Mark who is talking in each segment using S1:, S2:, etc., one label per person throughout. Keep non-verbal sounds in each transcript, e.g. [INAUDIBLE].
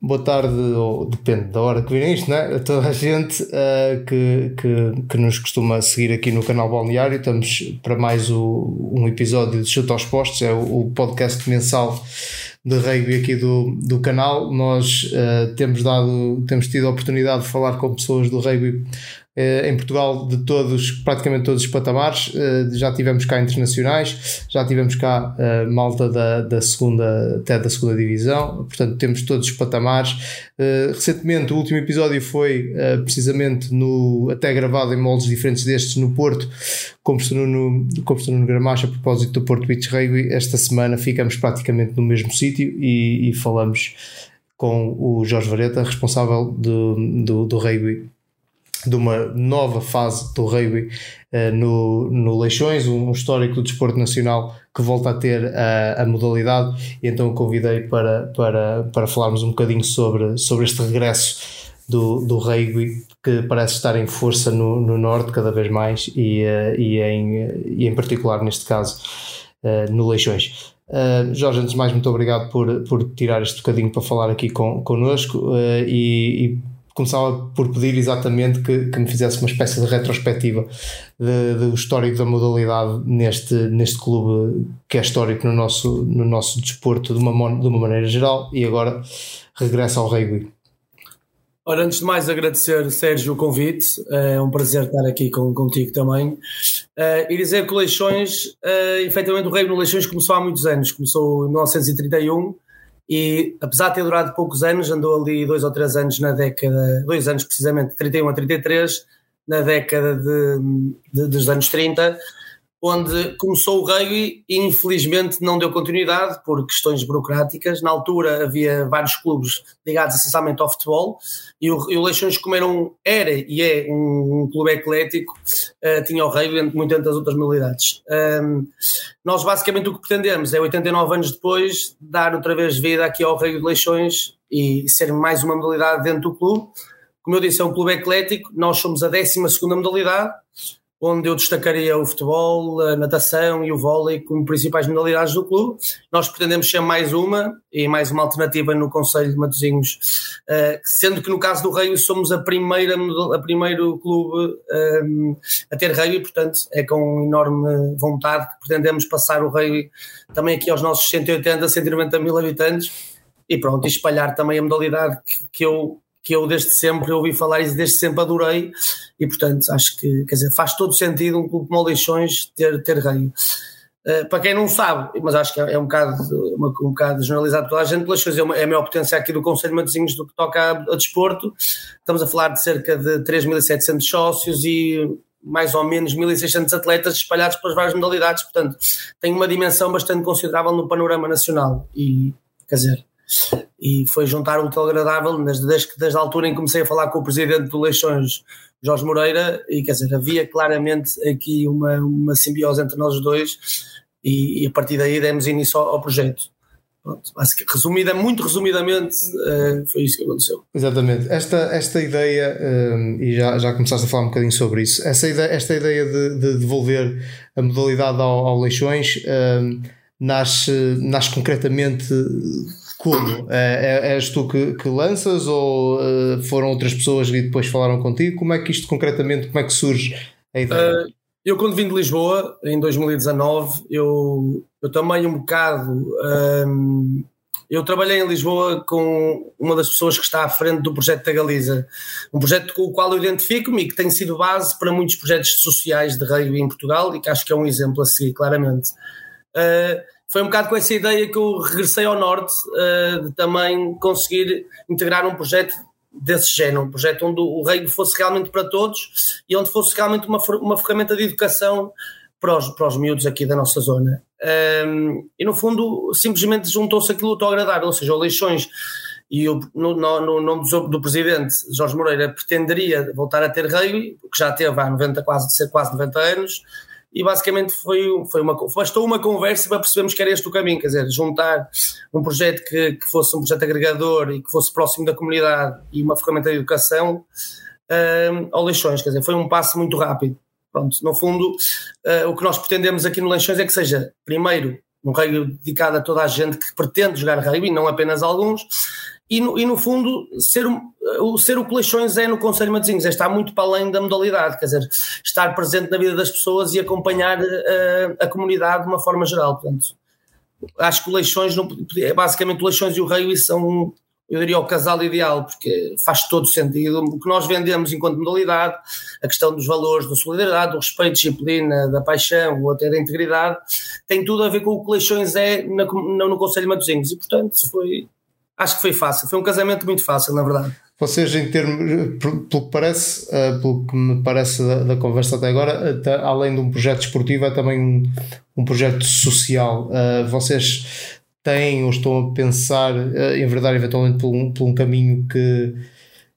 S1: boa tarde, ou depende da hora que virem isto, né? A toda a gente uh, que, que, que, nos costuma seguir aqui no canal Balneário. Estamos para mais o, um episódio de Chuta aos Postos, é o, o podcast mensal de rugby aqui do, do canal. Nós uh, temos dado, temos tido a oportunidade de falar com pessoas do rugby em Portugal de todos, praticamente todos os patamares. Uh, já tivemos cá internacionais, já tivemos cá malta da, da segunda até da segunda divisão, portanto temos todos os patamares. recentemente o último episódio foi precisamente no até gravado em moldes diferentes destes no Porto, com o professor Nuno, com o professor Nuno Gramacho a propósito do Porto Beach Rugby. Esta semana ficamos praticamente no mesmo sítio e, e, falamos com o Jorge Vareta, responsável do, do, do rugby de uma nova fase do rugby uh, no, no Leixões, um histórico do desporto nacional que volta a ter a, a modalidade e então o convidei para, para, para falarmos um bocadinho sobre, sobre este regresso do, do rugby que parece estar em força no, no norte cada vez mais e, uh, e, em, e em particular neste caso uh, no Leixões. Uh, Jorge, antes de mais, muito obrigado por, por tirar este bocadinho para falar aqui com, connosco e, e começava por pedir exatamente que, que me fizesse uma espécie de retrospectiva do histórico da modalidade neste, neste clube que é histórico no nosso, no nosso desporto de uma, de uma maneira geral e agora regressa ao rugby.
S2: Ora, antes de mais agradecer, Sérgio, o convite. É um prazer estar aqui com, contigo também. Uh, e dizer que o Leixões, uh, efetivamente o Rei no Leixões começou há muitos anos. Começou em 1931 e, apesar de ter durado poucos anos, andou ali dois ou três anos na década, dois anos precisamente, 31 a 33, na década de, de, dos anos 30 onde começou o rugby e infelizmente não deu continuidade por questões burocráticas. Na altura havia vários clubes ligados essencialmente ao futebol e o, e o Leixões, como era, um, era e é um, um clube eclético, uh, tinha o rugby muito entre as outras modalidades. Um, nós basicamente o que pretendemos é 89 anos depois dar outra vez vida aqui ao rugby de Leixões e ser mais uma modalidade dentro do clube. Como eu disse, é um clube eclético, nós somos a 12 segunda modalidade, onde eu destacaria o futebol, a natação e o vôlei como principais modalidades do clube. Nós pretendemos ser mais uma e mais uma alternativa no Conselho de Matosinhos, uh, sendo que no caso do Reio somos a primeira a primeiro clube um, eh, a ter Reio e portanto é com enorme vontade que pretendemos passar o Reio também aqui aos nossos 180, 190 mil habitantes e pronto, espalhar também a modalidade que, que eu que eu desde sempre ouvi falar e desde sempre adorei e portanto acho que quer dizer, faz todo sentido um clube como o Leixões ter, ter ganho. Uh, para quem não sabe, mas acho que é, é um bocado, uma, um bocado generalizado toda a gente, Leixões é, uma, é a maior potência aqui do Conselho de Matosinhos do que toca a, a desporto. Estamos a falar de cerca de 3.700 sócios e mais ou menos 1.600 atletas espalhados pelas várias modalidades, portanto tem uma dimensão bastante considerável no panorama nacional e quer dizer, e foi juntar o útil agradável desde, desde, a altura em que comecei a falar com o presidente do Leixões, Jorge Moreira, e quer dizer, havia claramente aqui uma, uma simbiose entre nós dois e, e a partir daí demos início ao, ao projeto. Pronto, resumida, muito resumidamente, uh, foi isso que aconteceu.
S1: Exatamente. Esta, esta ideia, um, e já, já começaste a falar um bocadinho sobre isso, essa ideia, esta ideia de, de devolver a modalidade ao, ao Leixões um, nasce, nasce concretamente como? É, é, és tu que, que lanças ou uh, foram outras pessoas que depois falaram contigo? Como é que isto concretamente, como é que surge a ideia? Uh,
S2: eu quando vim de Lisboa, em 2019, eu, eu também um bocado... Um, eu trabalhei em Lisboa com uma das pessoas que está à frente do projeto da Galiza, um projeto com o qual eu identifico-me e que tem sido base para muitos projetos sociais de rugby em Portugal e que acho que é um exemplo a seguir, claramente. Uh, foi um bocado com essa ideia que eu regressei ao Norte uh, de também conseguir integrar um projeto desse género, um projeto onde o reino fosse realmente para todos e onde fosse realmente uma, uma ferramenta de educação para os, para os miúdos aqui da nossa zona. Um, e no fundo, simplesmente juntou-se aquilo ao agradável, ou seja, o Leixões e o, no, no, no nome do, do, presidente Jorge Moreira pretenderia voltar a ter rei, que já teve há 90, quase, quase 90 anos, e basicamente foi, foi uma, bastou uma conversa para percebermos que era este o caminho, quer dizer, juntar um projeto que, que fosse um projeto agregador e que fosse próximo da comunidade e uma ferramenta de educação uh, ao Leixões, quer dizer, foi um passo muito rápido. Pronto, no fundo, uh, o que nós pretendemos aqui no Leixões é que seja, primeiro, um rugby dedicado a toda a gente que pretende jogar rugby, não apenas alguns, e no, e no fundo ser, o, ser o Coleixões é no Conselho de Matosinhos, é muito para além da modalidade, quer dizer, estar presente na vida das pessoas e acompanhar eh, a comunidade de uma forma geral, portanto acho que Leixões, não, basicamente o Leixões e o Rei são eu diria o casal ideal, porque faz todo sentido. O que nós vendemos enquanto modalidade, a questão dos valores, da solidariedade, do respeito, disciplina, da paixão ou até da integridade, tem tudo a ver com o que é na, no, no Conselho de Matosinhos. E, portanto, foi, acho que foi fácil. Foi um casamento muito fácil, na verdade.
S1: Vocês, em termos, pelo que parece, eh, pelo que me parece da, da conversa até agora, até, além de um projeto esportivo, é também um, um projeto social. Uh, vocês têm ou estão a pensar uh, enverdar eventualmente por um, por um caminho que,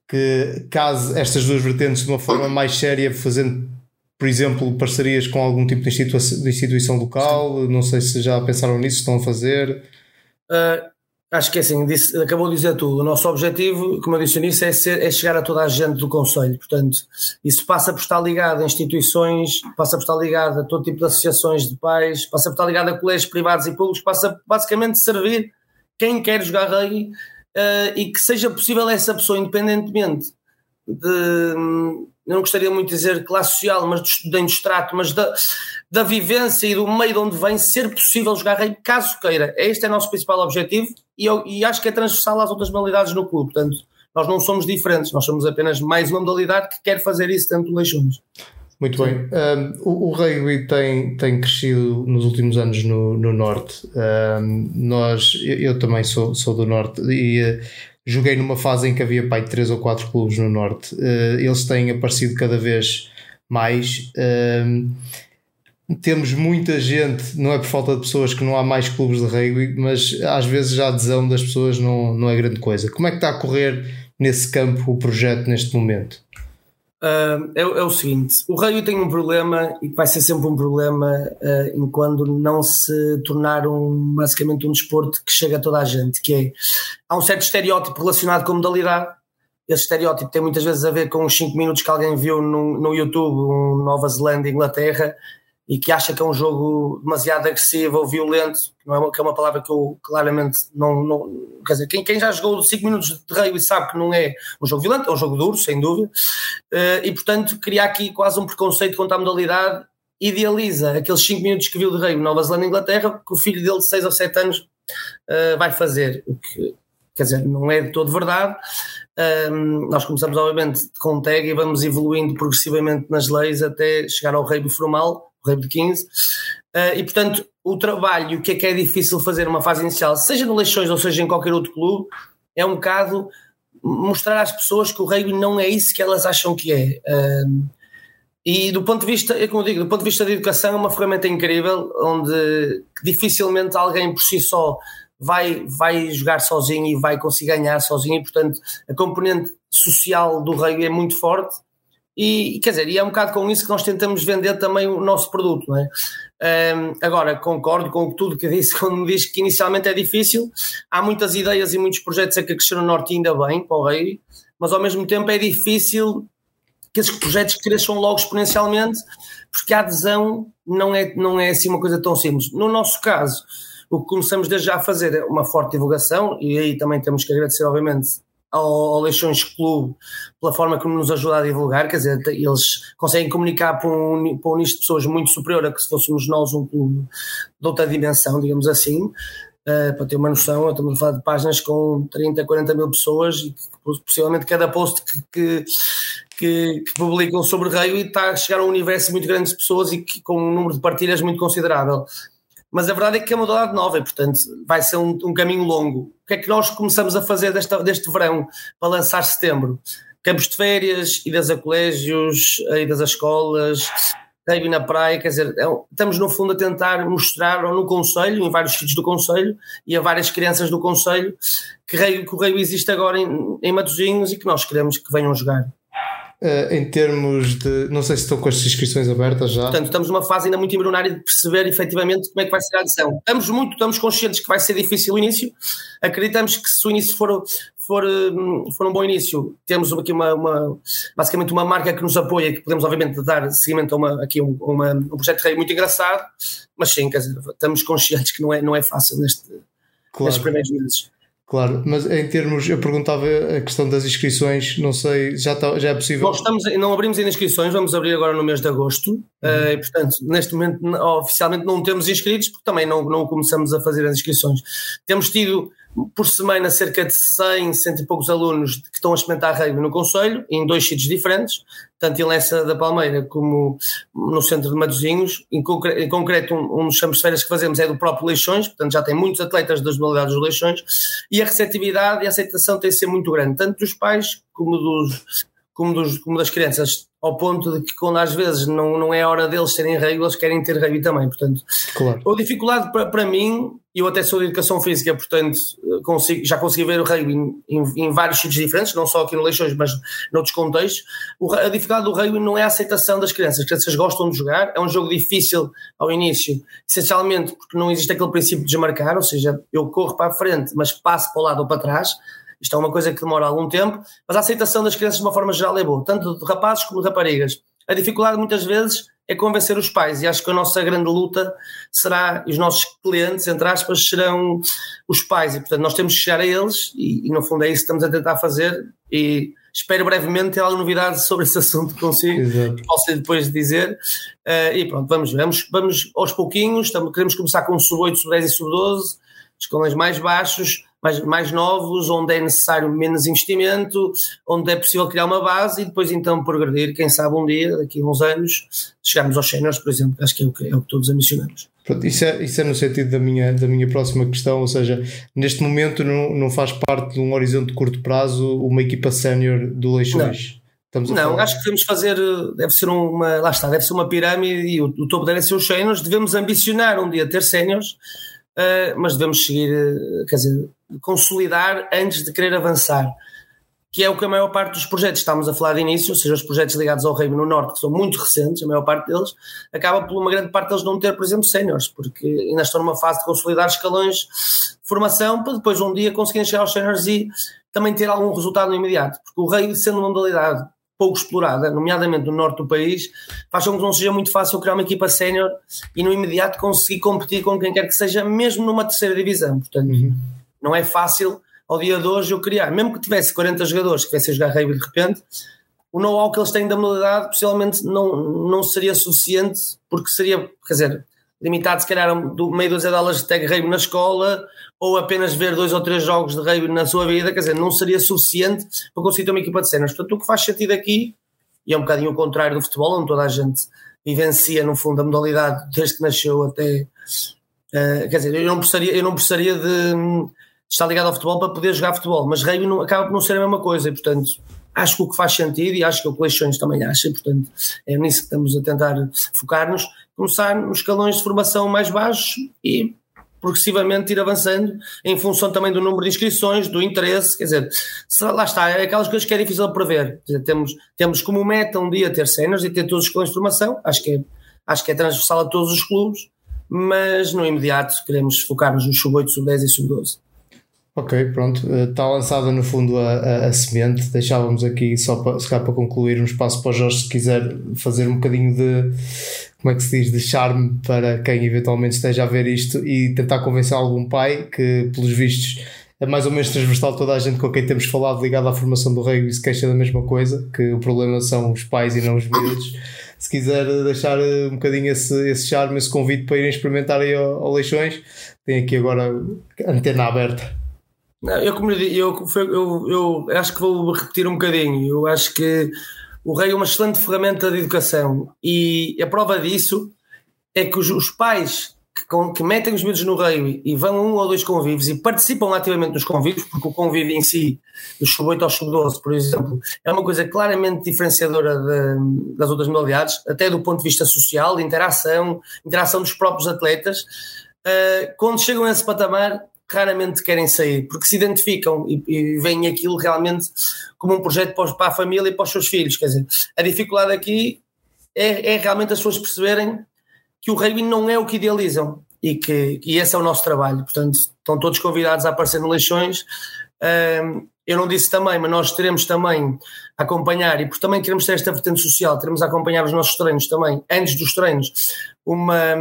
S1: que case estas duas vertentes de uma forma mais séria, fazendo, por exemplo, parcerias com algum tipo de, institu de instituição local? Não sei se já pensaram nisso, estão a fazer.
S2: Uh, Acho que é assim, disse, acabou de dizer tudo. O nosso objetivo, como eu disse nisso, é, ser, é chegar a toda a gente do Conselho. Portanto, isso passa por estar ligado a instituições, passa por estar ligado a todo tipo de associações de pais, passa por estar ligado a colégios privados e públicos, passa basicamente servir quem quer jogar rugby uh, e que seja possível essa pessoa, independentemente de, eu não gostaria muito de dizer classe social, mas de de extrato, mas da, da vivência e do meio de onde vem, ser possível jogar rei caso queira. Este é o nosso principal objetivo e, eu, e acho que é transversal às outras modalidades no clube. Portanto, nós não somos diferentes, nós somos apenas mais uma modalidade que quer fazer isso dentro do Leixões.
S1: Muito bem. Um, o, o rugby tem, tem crescido nos últimos anos no, no Norte. Um, nós, eu, eu, também sou, sou do Norte e uh, joguei numa fase em que havia pai, três ou quatro clubes no Norte. Uh, eles têm aparecido cada vez mais. Temos muita gente, não é por falta de pessoas que não há mais clubes de rugby, mas às vezes a adesão das pessoas não, não é grande coisa. Como é que está a correr nesse campo o projeto neste momento?
S2: Uh, é, é, o seguinte, o rugby tem um problema e vai ser sempre um problema uh, enquanto não se tornar um, basicamente um desporto que chega a toda a gente, que é, há um certo estereótipo relacionado com modalidade, esse estereótipo tem muitas vezes a ver com os 5 minutos que alguém viu no, no YouTube, um Nova Zelândia, Inglaterra, e que acha que é um jogo demasiado agressivo ou violento, que, não é uma, que é uma palavra que eu claramente não. não quer dizer, quem, quem já jogou 5 minutos de rugby sabe que não é um jogo violento, é um jogo duro, sem dúvida, uh, e portanto cria aqui quase um preconceito contra a modalidade, idealiza aqueles 5 minutos que viu de rugby Nova Zelândia e Inglaterra, que o filho dele de 6 ou 7 anos uh, vai fazer, o que quer dizer, não é de todo verdade. Um, nós começamos, obviamente, com tag e vamos evoluindo progressivamente nas leis até chegar ao rugby formal, rugby de 15. Uh, ah, e, portanto, o trabalho que é que é difícil fazer numa fase inicial, seja no Leixões ou seja em qualquer outro clube, é um bocado mostrar às pessoas que o rugby não é isso que elas acham que é. Um, e do ponto de vista, é como digo, do ponto de vista da educação, é uma ferramenta incrível, onde dificilmente alguém por si só vai, vai jogar sozinho e vai conseguir ganhar sozinho, e portanto a componente social do rugby é muito forte. E quer dizer, e é um bocado com isso que nós tentamos vender também o nosso produto, não é? Um, agora, concordo com tudo que disse [LAUGHS] quando me diz que inicialmente é difícil. Há muitas ideias e muitos projetos a que cresceram no Norte ainda bem para o rugby, mas ao mesmo tempo é difícil que esses projetos cresçam logo exponencialmente, porque a adesão não é, não é assim uma coisa tão simples. No nosso caso, o que começamos desde já a fazer é uma forte divulgação, e aí também temos que agradecer, obviamente, ao, Leixões Clube pela forma como nos ajuda a divulgar, quer dizer, eles conseguem comunicar para um, para um nicho de pessoas muito superior a que se fôssemos nós um clube de outra dimensão, digamos assim. Uh, para ter uma noção, estamos a falar de páginas com 30, 40 mil pessoas e que, possivelmente cada post que, que, que, que publicam sobre Reio está a chegar a um universo muito grande de pessoas e que, com um número de partilhas muito considerável mas a verdade é que é uma modalidade nova e, portanto, vai ser um, um, caminho longo. O que é que nós começamos a fazer desta, deste verão para lançar setembro? Campos de férias, idas a colégios, idas a escolas, rugby na praia, quer dizer, é, estamos no fundo a tentar mostrar no Conselho, em vários sítios do Conselho e a várias crianças do Conselho que, que o rugby existe agora em, em e que nós queremos que venham jogar.
S1: Uh, em termos de. Não sei se estão com as inscrições abertas já.
S2: Portanto, estamos numa fase ainda muito embrionária de perceber efetivamente como é que vai ser a adição. Estamos muito, estamos conscientes que vai ser difícil o início. Acreditamos que se o início for, for, hum, for um bom início, temos aqui uma, uma basicamente uma marca que nos apoia, que podemos obviamente dar seguimento a uma, aqui um, uma, um projeto de rei muito engraçado, mas sim, quer dizer, estamos conscientes que não é, não é fácil neste, claro. nestes primeiros meses.
S1: Claro, mas em termos, eu perguntava a questão das inscrições, não sei, já, está, já é possível?
S2: Nós estamos, não abrimos ainda inscrições, vamos abrir agora no mês de agosto, uhum. uh, e portanto, neste momento, oficialmente não temos inscritos, porque também não, não começamos a fazer as inscrições. Temos tido por semana cerca de 100, cento e poucos alunos que estão a experimentar rugby no Conselho, em dois sítios diferentes, tanto em Lessa da Palmeira como no centro de Matosinhos. Em, concre em concreto, um, um, dos de férias que fazemos é do próprio Leixões, portanto já tem muitos atletas das modalidades dos Leixões, e a receptividade e a aceitação tem ser muito grande, tanto dos pais como dos, como, dos, como das crianças, ao ponto de que quando às vezes não, não é hora deles terem rugby, eles querem ter rugby também, portanto claro. a dificuldade para, para mim, eu até sou de educação física, portanto consigo, já consegui ver o rugby em, em, em, vários sítios diferentes, não só aqui no Leixões, mas noutros contextos, o, a dificuldade do rugby não é a aceitação das crianças, as crianças gostam de jogar, é um jogo difícil ao início, essencialmente porque não existe aquele princípio de desmarcar, ou seja, eu corro para a frente, mas passo para o lado ou para trás, isto é uma coisa que demora algum tempo, mas a aceitação das crianças de uma forma geral é boa, tanto de rapazes como de raparigas. A dificuldade muitas vezes é convencer os pais e acho que a nossa grande luta será, os nossos clientes, entre aspas, serão os pais e portanto nós temos que chegar a eles e, e no fundo é isso que estamos a tentar fazer e espero brevemente ter alguma novidade sobre esse assunto consigo, Exato. que posso depois dizer uh, e pronto, vamos, vamos, vamos aos pouquinhos, estamos, queremos começar com sub-8, sub-10 e sub-12 escalões mais baixos mais, mais novos, onde é necessário menos investimento, onde é possível criar uma base e depois então progredir, quem sabe um dia, daqui a uns anos, chegarmos aos séniores, por exemplo, acho que é o que, é o que todos ambicionamos.
S1: Pronto, isso, é, isso é no sentido da minha, da minha próxima questão, ou seja, neste momento não, não faz parte de um horizonte de curto prazo uma equipa sénior do Leixões?
S2: Não. não, acho que devemos fazer, deve ser uma, lá está, deve ser uma pirâmide e o, o topo deve ser os séniores, devemos ambicionar um dia ter séniores, uh, mas devemos seguir, uh, quer dizer, consolidar antes de querer avançar, que é o que a maior parte dos projetos, estamos a falar de início, ou seja, os projetos ligados ao Reino no Norte, que são muito recentes, a maior parte deles, acaba por uma grande parte deles não ter, por exemplo, séniores, porque ainda estão numa fase de consolidar escalões de formação para depois um dia conseguirem chegar aos séniores e também ter algum resultado imediato, porque o Rei, sendo uma modalidade pouco explorada, nomeadamente no norte do país, faz com que não seja muito fácil criar uma equipa sénior e no imediato conseguir competir com quem quer que seja, mesmo numa terceira divisão. Portanto, uhum. Não é fácil ao dia de hoje eu criar, mesmo que tivesse 40 jogadores que tivessem a jogar rugby de repente, o know-how que eles têm da modalidade possivelmente não, não seria suficiente, porque seria, quer dizer, limitado se calhar do meio dúzia de aulas de tag rugby na escola ou apenas ver dois ou três jogos de rugby na sua vida, quer dizer, não seria suficiente para conseguir ter uma equipa de cenas. Portanto, o que faz sentido aqui, e é um bocadinho o contrário do futebol, onde toda a gente vivencia, no fundo, a modalidade desde que nasceu até. Uh, quer dizer, eu não precisaria, eu não precisaria de, estar ligado ao futebol para poder jogar futebol, mas rugby não, acaba por não ser a mesma coisa, e portanto acho que o que faz sentido, e acho que o Coleixões também acha, e portanto é nisso que estamos a tentar focar-nos, começar nos escalões de formação mais baixos e progressivamente ir avançando em função também do número de inscrições, do interesse, quer dizer, lá está, é aquelas coisas que é difícil de prever. Dizer, temos, temos como meta um dia ter cenas e ter todos os clubes de formação, acho que, é, acho que é transversal a todos os clubes, mas no imediato queremos focar-nos no sub-8, sub-10 e sub-12.
S1: Ok, pronto. Está eh, lançada no fundo a, a, a, semente. Deixávamos aqui só para, se para concluir um espaço para o Jorge se quiser fazer um bocadinho de como é que se diz, de charme para quem eventualmente esteja a ver isto e tentar convencer algum pai que, pelos vistos, é mais ou menos transversal toda a gente com quem temos falado ligado à formação do rugby se queixa da mesma coisa, que o problema são os pais e não os miúdos. Se quiser deixar um bocadinho esse, esse charme, esse convite para irem experimentar aí ao, ao Leixões, tem aqui agora a antena aberta.
S2: Não, eu, como eu, eu, eu, acho que vou repetir um bocadinho. Eu acho que o rei é uma excelente ferramenta de educação e a prova disso é que os, os pais que, com, que, metem os miúdos no rei e vão um ou dois convívios e participam ativamente dos convívios, porque o convívio em si, do sub-8 ao sub-12, por exemplo, é uma coisa claramente diferenciadora de, das outras modalidades, até do ponto de vista social, de interação, interação dos próprios atletas. Uh, quando chegam a esse patamar, raramente querem sair, porque se identificam e, e veem aquilo realmente como um projeto para a família e para os seus filhos. Quer dizer, a dificuldade aqui é, é realmente as pessoas perceberem que o rugby não é o que idealizam e que e esse é o nosso trabalho. Portanto, estão todos convidados a aparecer no Leixões eu não disse também, mas nós teremos também a acompanhar, e por também queremos ter esta vertente social, teremos a acompanhar os nossos treinos também, antes dos treinos, uma,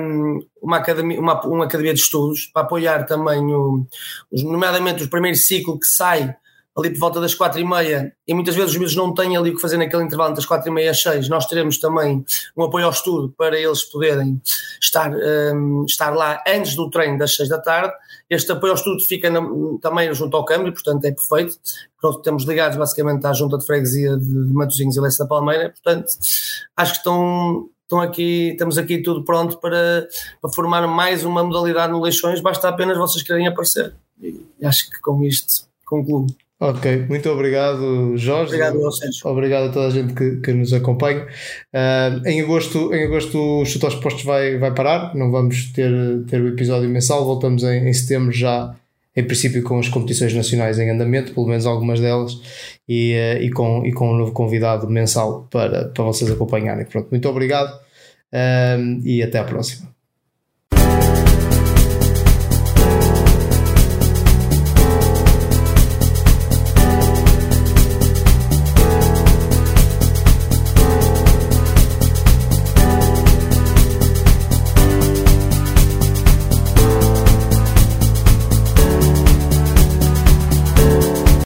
S2: uma, academia, uma, uma academia de estudos para apoiar também, o, nomeadamente o primeiro ciclo que sai ali por volta das quatro e meia, e muitas vezes os miúdos não têm ali o que fazer naquele intervalo entre as quatro e meia às seis, nós teremos também um apoio ao estudo para eles poderem estar, um, estar lá antes do treino das seis da tarde. Este apoio ao estudo fica na, também junto ao câmbio, portanto é perfeito. Pronto, estamos ligados basicamente à junta de freguesia de, de Matosinhos e Leite da Palmeira, portanto acho que estão, estão aqui, estamos aqui tudo pronto para, para formar mais uma modalidade no Leixões, basta apenas vocês querem aparecer. E acho que com isto concluo.
S1: Ok, muito obrigado, Jorge.
S2: Obrigado, Sérgio.
S1: Obrigado a toda a gente que, que nos acompanha. Uh, em, agosto, em agosto o Chuta aos Postos vai, vai parar, não vamos ter, ter o episódio mensal, voltamos em, em setembro já, em princípio, com as competições nacionais em andamento, pelo menos algumas delas, e, uh, e, com, e com um novo convidado mensal para, para vocês acompanharem. Pronto, muito obrigado uh, e até à próxima.